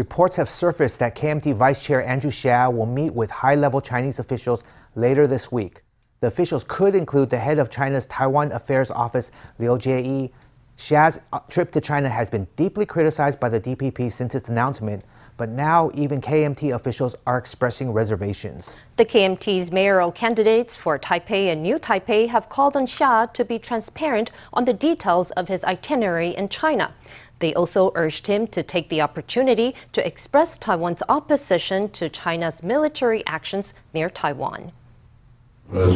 Reports have surfaced that KMT Vice Chair Andrew Hsia will meet with high level Chinese officials later this week. The officials could include the head of China's Taiwan Affairs Office, Liu Jie. Hsia's uh, trip to China has been deeply criticized by the DPP since its announcement, but now even KMT officials are expressing reservations. The KMT's mayoral candidates for Taipei and New Taipei have called on Hsia to be transparent on the details of his itinerary in China. They also urged him to take the opportunity to express Taiwan's opposition to China's military actions near Taiwan. Uh,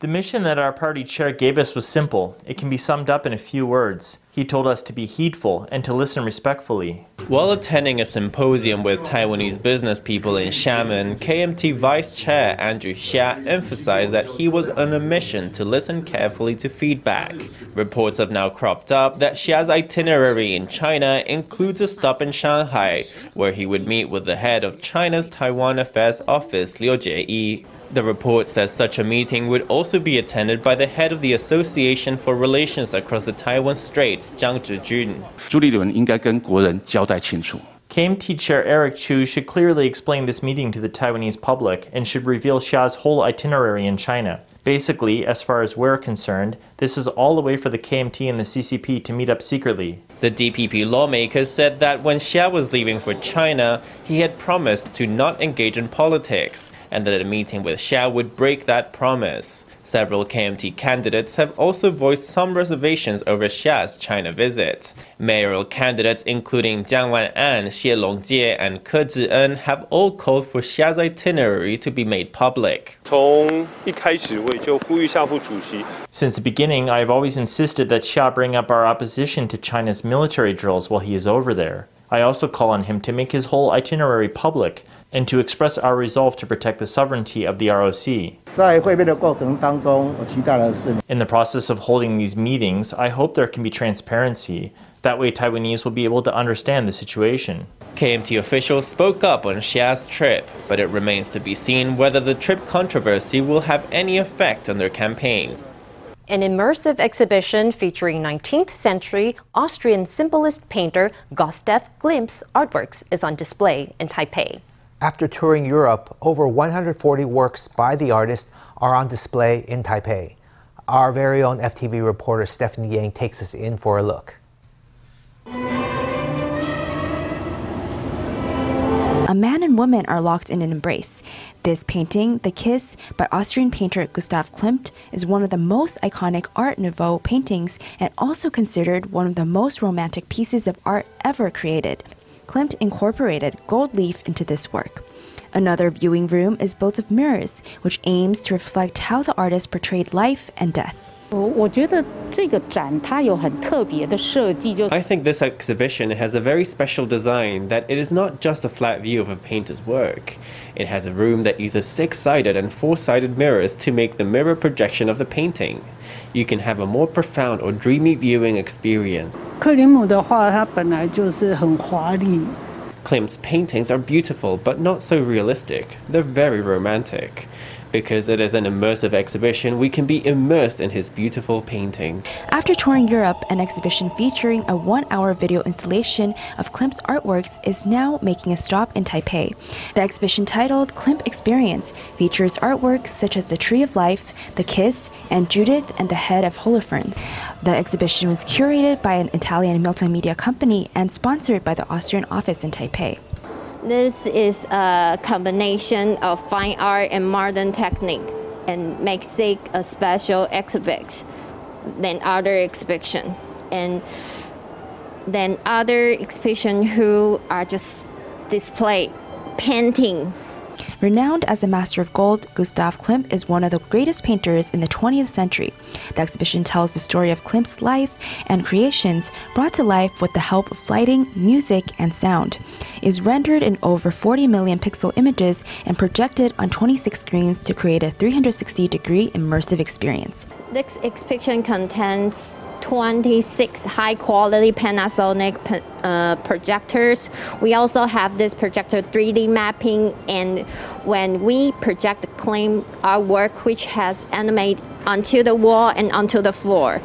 the mission that our party chair gave us was simple. It can be summed up in a few words. He told us to be heedful and to listen respectfully. While attending a symposium with Taiwanese business people in Xiamen, KMT Vice Chair Andrew Hsia emphasized that he was on a mission to listen carefully to feedback. Reports have now cropped up that Hsia's itinerary in China includes a stop in Shanghai, where he would meet with the head of China's Taiwan Affairs Office, Liu Jie. The report says such a meeting would also be attended by the head of the Association for Relations Across the Taiwan Straits, Zhang Zhijun. KMT Chair Eric Chu should clearly explain this meeting to the Taiwanese public and should reveal Hsia's whole itinerary in China. Basically, as far as we're concerned, this is all the way for the KMT and the CCP to meet up secretly. The DPP lawmakers said that when Hsia was leaving for China, he had promised to not engage in politics and that a meeting with Hsia would break that promise. Several KMT candidates have also voiced some reservations over Hsia's China visit. Mayoral candidates including Jiang Wan'an, Xie Longjie, and Ke Zhi-en have all called for Hsia's itinerary to be made public. Since the beginning, I have always insisted that Hsia bring up our opposition to China's military drills while he is over there. I also call on him to make his whole itinerary public and to express our resolve to protect the sovereignty of the ROC. In the process of holding these meetings, I hope there can be transparency. That way, Taiwanese will be able to understand the situation. KMT officials spoke up on Hsia's trip, but it remains to be seen whether the trip controversy will have any effect on their campaigns. An immersive exhibition featuring 19th century Austrian symbolist painter Gustav Klimt's artworks is on display in Taipei. After touring Europe, over 140 works by the artist are on display in Taipei. Our very own FTV reporter Stephanie Yang takes us in for a look. A man and woman are locked in an embrace. This painting, The Kiss, by Austrian painter Gustav Klimt, is one of the most iconic Art Nouveau paintings and also considered one of the most romantic pieces of art ever created. Klimt incorporated gold leaf into this work. Another viewing room is built of mirrors, which aims to reflect how the artist portrayed life and death. I think this exhibition has a very special design that it is not just a flat view of a painter's work. It has a room that uses six sided and four sided mirrors to make the mirror projection of the painting. You can have a more profound or dreamy viewing experience. 克林姆的画，它本来就是很华丽。Klimt's paintings are beautiful but not so realistic. They're very romantic. Because it is an immersive exhibition, we can be immersed in his beautiful paintings. After touring Europe, an exhibition featuring a one hour video installation of Klimt's artworks is now making a stop in Taipei. The exhibition, titled Klimt Experience, features artworks such as The Tree of Life, The Kiss, and Judith and the Head of Holofernes. The exhibition was curated by an Italian multimedia company and sponsored by the Austrian office in Taipei. This is a combination of fine art and modern technique and makes it a special exhibit than other exhibition. And then other exhibition who are just display painting Renowned as a master of gold, Gustav Klimt is one of the greatest painters in the 20th century. The exhibition tells the story of Klimt's life and creations brought to life with the help of lighting, music, and sound. It is rendered in over 40 million pixel images and projected on 26 screens to create a 360 degree immersive experience. This exhibition contains 26 high quality Panasonic uh, projectors. We also have this projector 3D mapping, and when we project the our artwork, which has animated onto the wall and onto the floor.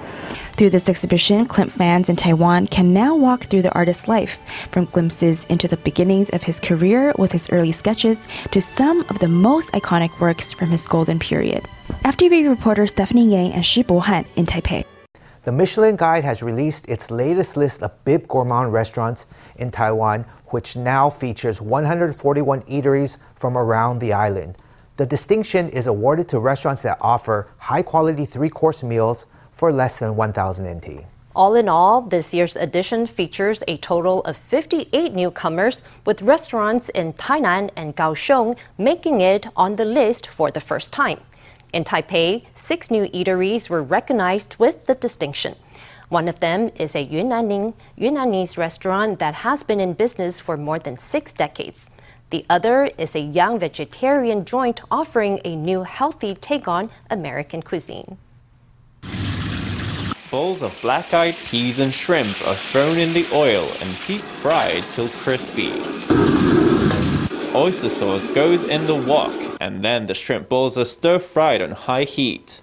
Through this exhibition, Klimt fans in Taiwan can now walk through the artist's life, from glimpses into the beginnings of his career with his early sketches to some of the most iconic works from his golden period. FTV reporter Stephanie Yang and Shi Bohan in Taipei. The Michelin Guide has released its latest list of Bib Gourmand restaurants in Taiwan, which now features 141 eateries from around the island. The distinction is awarded to restaurants that offer high quality three course meals for less than 1,000 NT. All in all, this year's edition features a total of 58 newcomers, with restaurants in Tainan and Kaohsiung making it on the list for the first time. In Taipei, six new eateries were recognized with the distinction. One of them is a Yunnaning, Yunnanese restaurant that has been in business for more than six decades. The other is a young vegetarian joint offering a new healthy take on American cuisine. Bowls of black eyed peas and shrimp are thrown in the oil and deep fried till crispy. Oyster sauce goes in the wok, and then the shrimp balls are stir fried on high heat.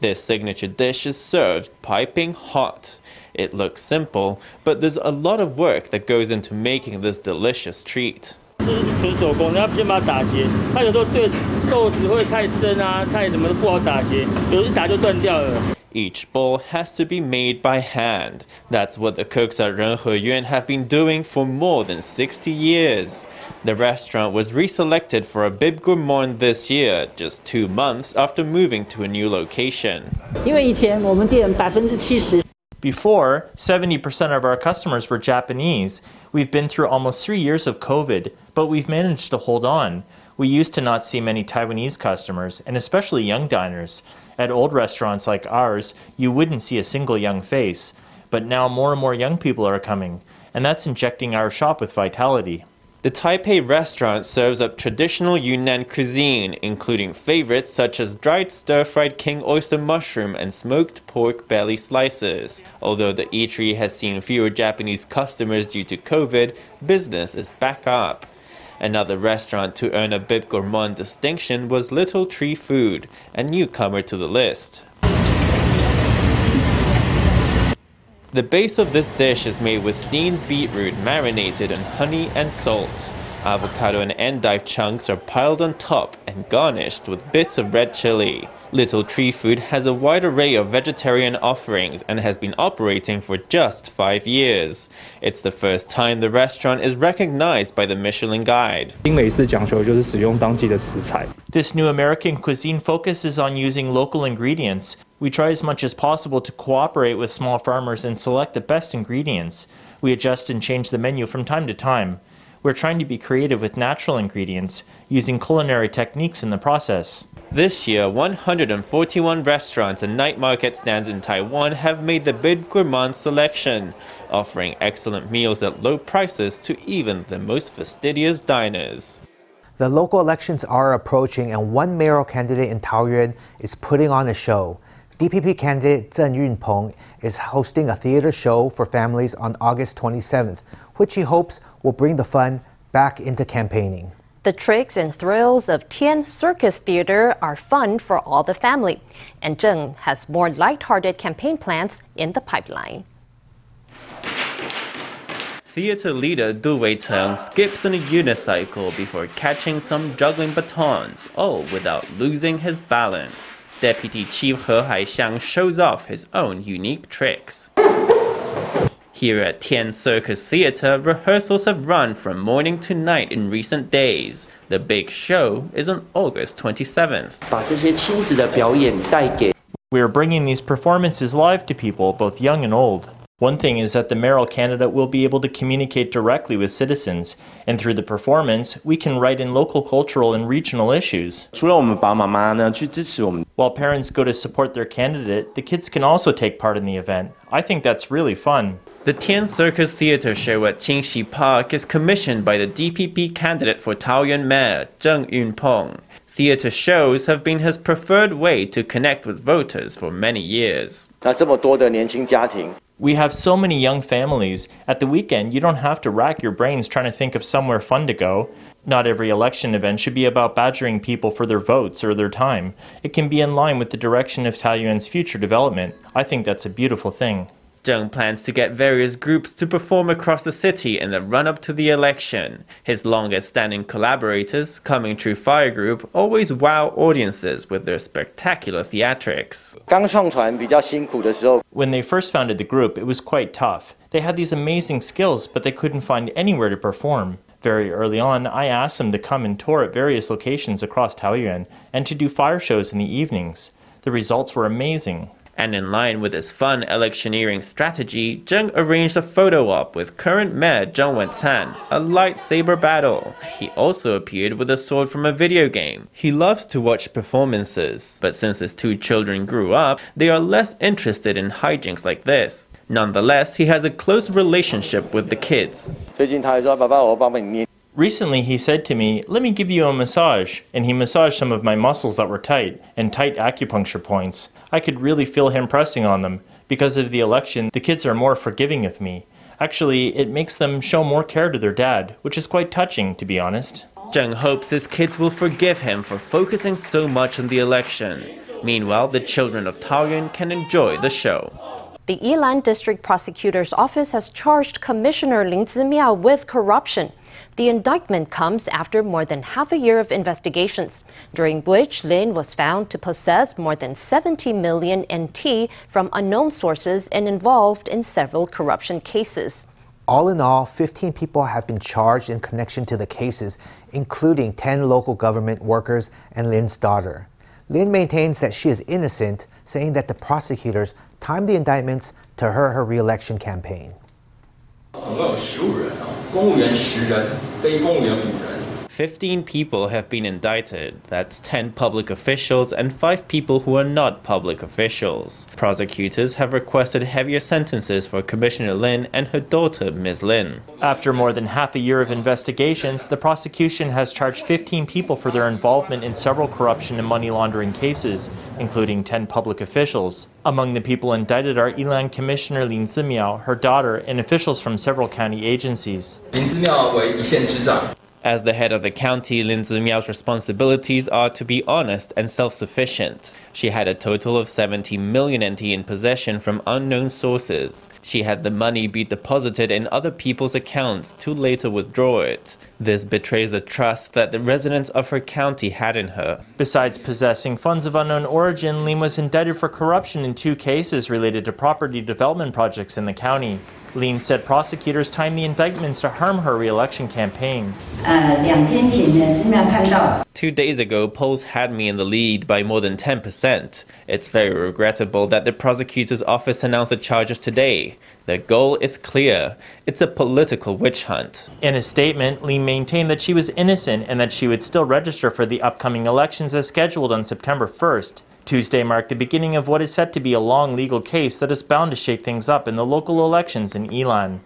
This signature dish is served piping hot. It looks simple, but there's a lot of work that goes into making this delicious treat. 这是纯手工，你要先把它打结。它有时候对豆子会太深啊，太什么都不好打结，有一打就断掉了。each bowl has to be made by hand. That's what the cooks at Renhe Yuan have been doing for more than 60 years. The restaurant was reselected for a Bib Gourmand this year, just two months after moving to a new location. Before, 70% of our customers were Japanese. We've been through almost three years of COVID, but we've managed to hold on. We used to not see many Taiwanese customers, and especially young diners. At old restaurants like ours, you wouldn't see a single young face, but now more and more young people are coming, and that's injecting our shop with vitality. The Taipei restaurant serves up traditional Yunnan cuisine, including favorites such as dried stir-fried king oyster mushroom and smoked pork belly slices. Although the eatery has seen fewer Japanese customers due to COVID, business is back up. Another restaurant to earn a Bib Gourmand distinction was Little Tree Food, a newcomer to the list. The base of this dish is made with steamed beetroot marinated in honey and salt. Avocado and endive chunks are piled on top and garnished with bits of red chili. Little Tree Food has a wide array of vegetarian offerings and has been operating for just five years. It's the first time the restaurant is recognized by the Michelin Guide. This new American cuisine focuses on using local ingredients. We try as much as possible to cooperate with small farmers and select the best ingredients. We adjust and change the menu from time to time. We're trying to be creative with natural ingredients, using culinary techniques in the process. This year, 141 restaurants and night market stands in Taiwan have made the Bib Gourmand selection, offering excellent meals at low prices to even the most fastidious diners. The local elections are approaching, and one mayoral candidate in Taoyuan is putting on a show. DPP candidate Zheng Yunpeng is hosting a theater show for families on August 27th, which he hopes will bring the fun back into campaigning. The tricks and thrills of Tian Circus Theater are fun for all the family, and Zheng has more light-hearted campaign plans in the pipeline. Theater leader Du Weiteng skips on a unicycle before catching some juggling batons, all without losing his balance. Deputy Chief He Haixiang shows off his own unique tricks. Here at Tian Circus Theatre, rehearsals have run from morning to night in recent days. The big show is on August 27th. We are bringing these performances live to people, both young and old. One thing is that the mayoral candidate will be able to communicate directly with citizens, and through the performance, we can write in local cultural and regional issues. While parents go to support their candidate, the kids can also take part in the event. I think that's really fun. The Tian Circus Theatre show at Qingxi Park is commissioned by the DPP candidate for Taoyuan Mayor, Zheng Yunpeng. Theatre shows have been his preferred way to connect with voters for many years. We have so many young families. At the weekend, you don't have to rack your brains trying to think of somewhere fun to go. Not every election event should be about badgering people for their votes or their time. It can be in line with the direction of Taoyuan's future development. I think that's a beautiful thing. Zheng plans to get various groups to perform across the city in the run up to the election. His longest standing collaborators, Coming True Fire Group, always wow audiences with their spectacular theatrics. When they first founded the group, it was quite tough. They had these amazing skills, but they couldn't find anywhere to perform. Very early on, I asked them to come and tour at various locations across Taoyuan and to do fire shows in the evenings. The results were amazing. And in line with his fun electioneering strategy, Zheng arranged a photo op with current mayor Zheng Wencan, a lightsaber battle. He also appeared with a sword from a video game. He loves to watch performances, but since his two children grew up, they are less interested in hijinks like this. Nonetheless, he has a close relationship with the kids. Recently, he said to me, Let me give you a massage, and he massaged some of my muscles that were tight and tight acupuncture points. I could really feel him pressing on them. Because of the election, the kids are more forgiving of me. Actually, it makes them show more care to their dad, which is quite touching, to be honest. Zheng hopes his kids will forgive him for focusing so much on the election. Meanwhile, the children of Taoyuan can enjoy the show. The Yilan District Prosecutor's Office has charged Commissioner Lin Zimiao with corruption. The indictment comes after more than half a year of investigations, during which Lin was found to possess more than 70 million NT from unknown sources and involved in several corruption cases. All in all, 15 people have been charged in connection to the cases, including 10 local government workers and Lin's daughter. Lin maintains that she is innocent, saying that the prosecutors timed the indictments to her her reelection campaign. 总共有十五人，公务员十人，非公务员五人。 15 people have been indicted. That's 10 public officials and 5 people who are not public officials. Prosecutors have requested heavier sentences for Commissioner Lin and her daughter, Ms. Lin. After more than half a year of investigations, the prosecution has charged 15 people for their involvement in several corruption and money laundering cases, including 10 public officials. Among the people indicted are Yilan Commissioner Lin Zimiao, her daughter, and officials from several county agencies. Lin Zimiao as the head of the county, Lin Zimiao's responsibilities are to be honest and self-sufficient. She had a total of 70 million NT in possession from unknown sources. She had the money be deposited in other people's accounts to later withdraw it. This betrays the trust that the residents of her county had in her. Besides possessing funds of unknown origin, Lin was indicted for corruption in two cases related to property development projects in the county. Lin said prosecutors timed the indictments to harm her reelection campaign. Uh, Two days ago, polls had me in the lead by more than 10%. It's very regrettable that the prosecutor's office announced the charges today. Their goal is clear it's a political witch hunt. In a statement, Lee maintained that she was innocent and that she would still register for the upcoming elections as scheduled on September 1st. Tuesday marked the beginning of what is set to be a long legal case that is bound to shake things up in the local elections in Yilan.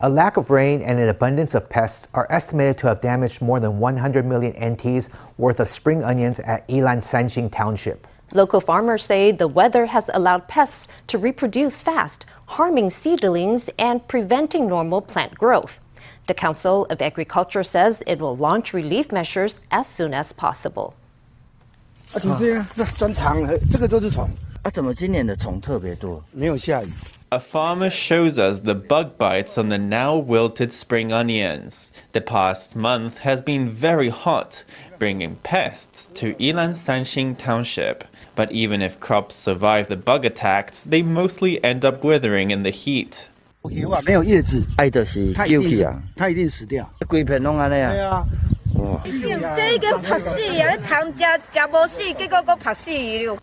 A lack of rain and an abundance of pests are estimated to have damaged more than 100 million NTs worth of spring onions at Yilan Sanxing Township. Local farmers say the weather has allowed pests to reproduce fast, harming seedlings and preventing normal plant growth. The Council of Agriculture says it will launch relief measures as soon as possible. 啊，就这样，这钻糖了，这个都是虫。啊，怎么今年的虫特别多？没有下雨。 A farmer shows us the bug bites on the now wilted spring onions. The past month has been very hot, bringing pests to Ilan Sanxing Township. But even if crops survive the bug attacks, they mostly end up withering in the heat. 有啊，没有叶子，爱就是它一定死丢弃啊，，它一定死掉。规片拢安尼啊，对啊，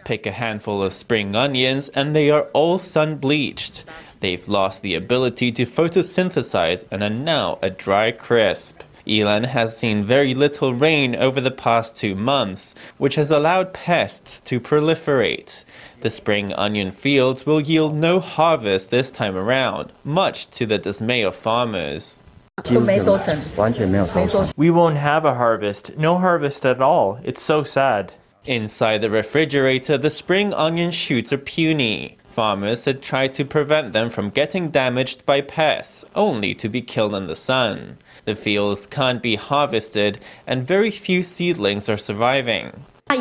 Pick a handful of spring onions and they are all sun bleached. They've lost the ability to photosynthesize and are now a dry crisp. Yilan has seen very little rain over the past two months, which has allowed pests to proliferate. The spring onion fields will yield no harvest this time around, much to the dismay of farmers. 都没收成，完全没有收成。 We won't have a harvest, no harvest at all. It's so sad. Inside the refrigerator, the spring onion shoots are puny. farmers had tried to prevent them from getting damaged by pests, only to be killed in the sun. The fields can't be harvested, and very few seedlings are surviving. The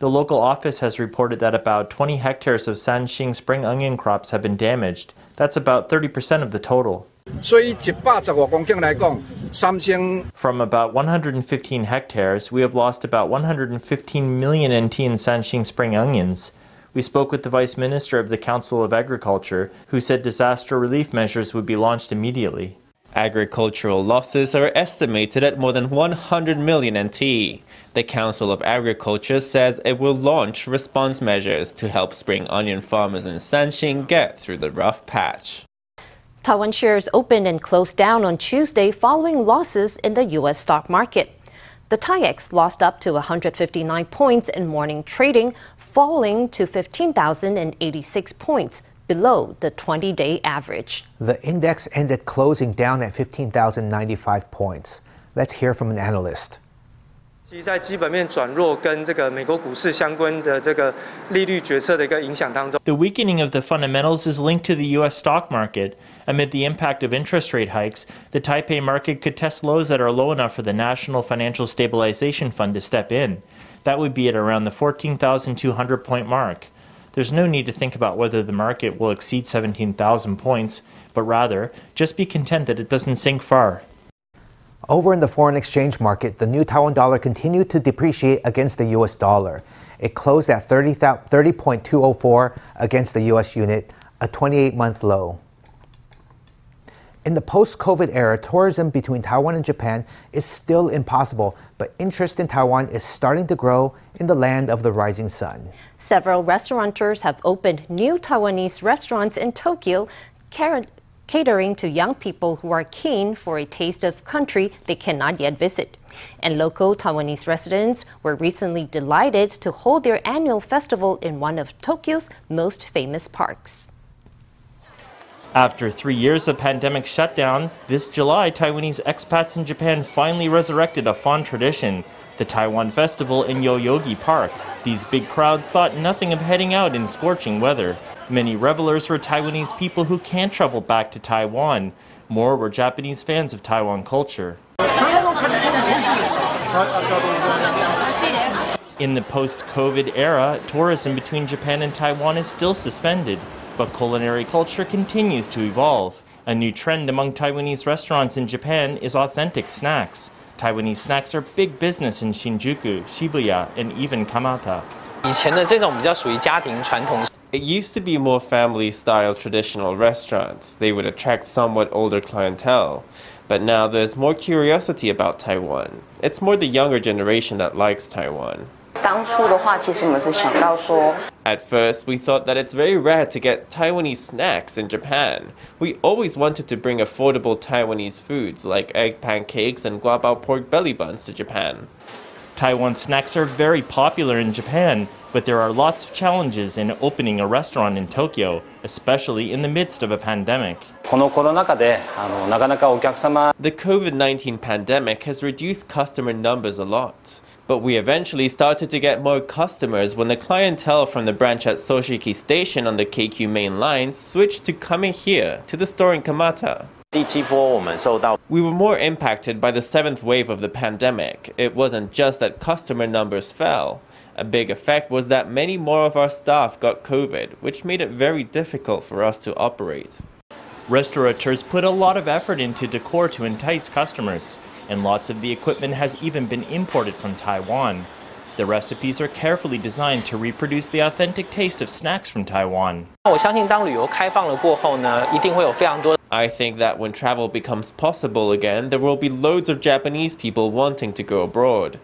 local office has reported that about 20 hectares of Sanxing spring onion crops have been damaged. That's about 30% of the total. From about 115 hectares, we have lost about 115 million NT in Sanxing spring onions. We spoke with the Vice Minister of the Council of Agriculture, who said disaster relief measures would be launched immediately. Agricultural losses are estimated at more than 100 million NT. The Council of Agriculture says it will launch response measures to help spring onion farmers in Sanxing get through the rough patch. Taiwan shares opened and closed down on Tuesday following losses in the U.S. stock market. The TAIEX lost up to 159 points in morning trading, falling to 15,086 points, below the 20 day average. The index ended closing down at 15,095 points. Let's hear from an analyst. The weakening of the fundamentals is linked to the U.S. stock market. Amid the impact of interest rate hikes, the Taipei market could test lows that are low enough for the National Financial Stabilization Fund to step in. That would be at around the 14,200 point mark. There's no need to think about whether the market will exceed 17,000 points, but rather, just be content that it doesn't sink far. Over in the foreign exchange market, the new Taiwan dollar continued to depreciate against the US dollar. It closed at 30, 30.204 against the US unit, a 28 month low. In the post COVID era, tourism between Taiwan and Japan is still impossible, but interest in Taiwan is starting to grow in the land of the rising sun. Several restaurateurs have opened new Taiwanese restaurants in Tokyo, catering to young people who are keen for a taste of country they cannot yet visit. And local Taiwanese residents were recently delighted to hold their annual festival in one of Tokyo's most famous parks. After three years of pandemic shutdown, this July, Taiwanese expats in Japan finally resurrected a fond tradition the Taiwan Festival in Yoyogi Park. These big crowds thought nothing of heading out in scorching weather. Many revelers were Taiwanese people who can't travel back to Taiwan. More were Japanese fans of Taiwan culture. In the post COVID era, tourism between Japan and Taiwan is still suspended but culinary culture continues to evolve. A new trend among Taiwanese restaurants in Japan is authentic snacks. Taiwanese snacks are big business in Shinjuku, Shibuya, and even Kamata. It used to be more family style traditional restaurants. They would attract somewhat older clientele. But now there's more curiosity about Taiwan. It's more the younger generation that likes Taiwan. At first, we thought that it's very rare to get Taiwanese snacks in Japan. We always wanted to bring affordable Taiwanese foods like egg pancakes and guabao pork belly buns to Japan. Taiwan snacks are very popular in Japan, but there are lots of challenges in opening a restaurant in Tokyo, especially in the midst of a pandemic. The COVID 19 pandemic has reduced customer numbers a lot. But we eventually started to get more customers when the clientele from the branch at Zoshiki Station on the KQ main line switched to coming here to the store in Kamata. We were more impacted by the seventh wave of the pandemic. It wasn't just that customer numbers fell. A big effect was that many more of our staff got COVID, which made it very difficult for us to operate. Restaurateurs put a lot of effort into decor to entice customers and lots of the equipment has even been imported from Taiwan. The recipes are carefully designed to reproduce the authentic taste of snacks from Taiwan. I think that when travel becomes possible again, there will be loads of Japanese people wanting to go abroad.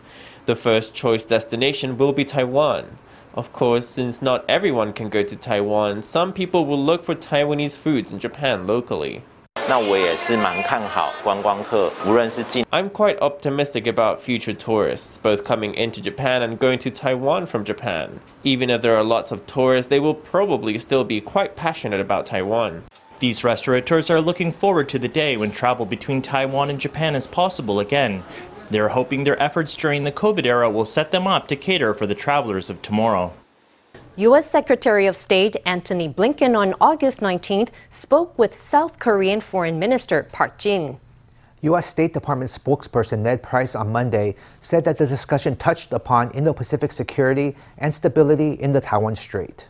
The first choice destination will be Taiwan. Of course, since not everyone can go to Taiwan, some people will look for Taiwanese foods in Japan locally. I'm quite optimistic about future tourists, both coming into Japan and going to Taiwan from Japan. Even if there are lots of tourists, they will probably still be quite passionate about Taiwan. These restaurateurs are looking forward to the day when travel between Taiwan and Japan is possible again. They're hoping their efforts during the COVID era will set them up to cater for the travelers of tomorrow. U.S. Secretary of State Antony Blinken on August 19th spoke with South Korean Foreign Minister Park Jin. U.S. State Department spokesperson Ned Price on Monday said that the discussion touched upon Indo Pacific security and stability in the Taiwan Strait.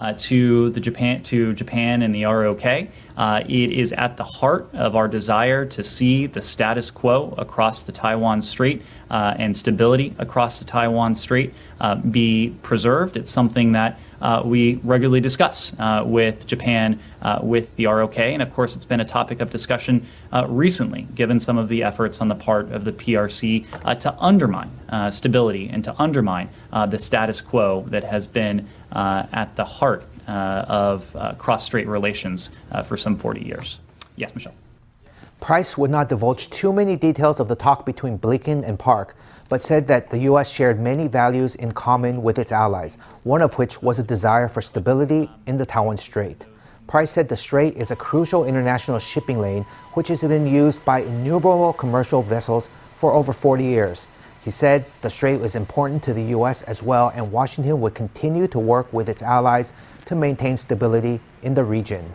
Uh, to the Japan to Japan and the ROK. Uh, it is at the heart of our desire to see the status quo across the Taiwan Strait uh, and stability across the Taiwan Strait uh, be preserved. It's something that uh, we regularly discuss uh, with Japan, with the ROK, and of course, it's been a topic of discussion recently, given some of the efforts on the part of the PRC to undermine stability and to undermine the status quo that has been at the heart uh, of uh, cross-strait relations uh, for some 40 years. Yes, Michelle. Price would not divulge too many details of the talk between Blinken and Park, but said that the U.S. shared many values in common with its allies, one of which was a desire for stability in the Taiwan Strait. Price said the strait is a crucial international shipping lane which has been used by innumerable commercial vessels for over 40 years. He said the strait was important to the U.S. as well, and Washington would continue to work with its allies to maintain stability in the region.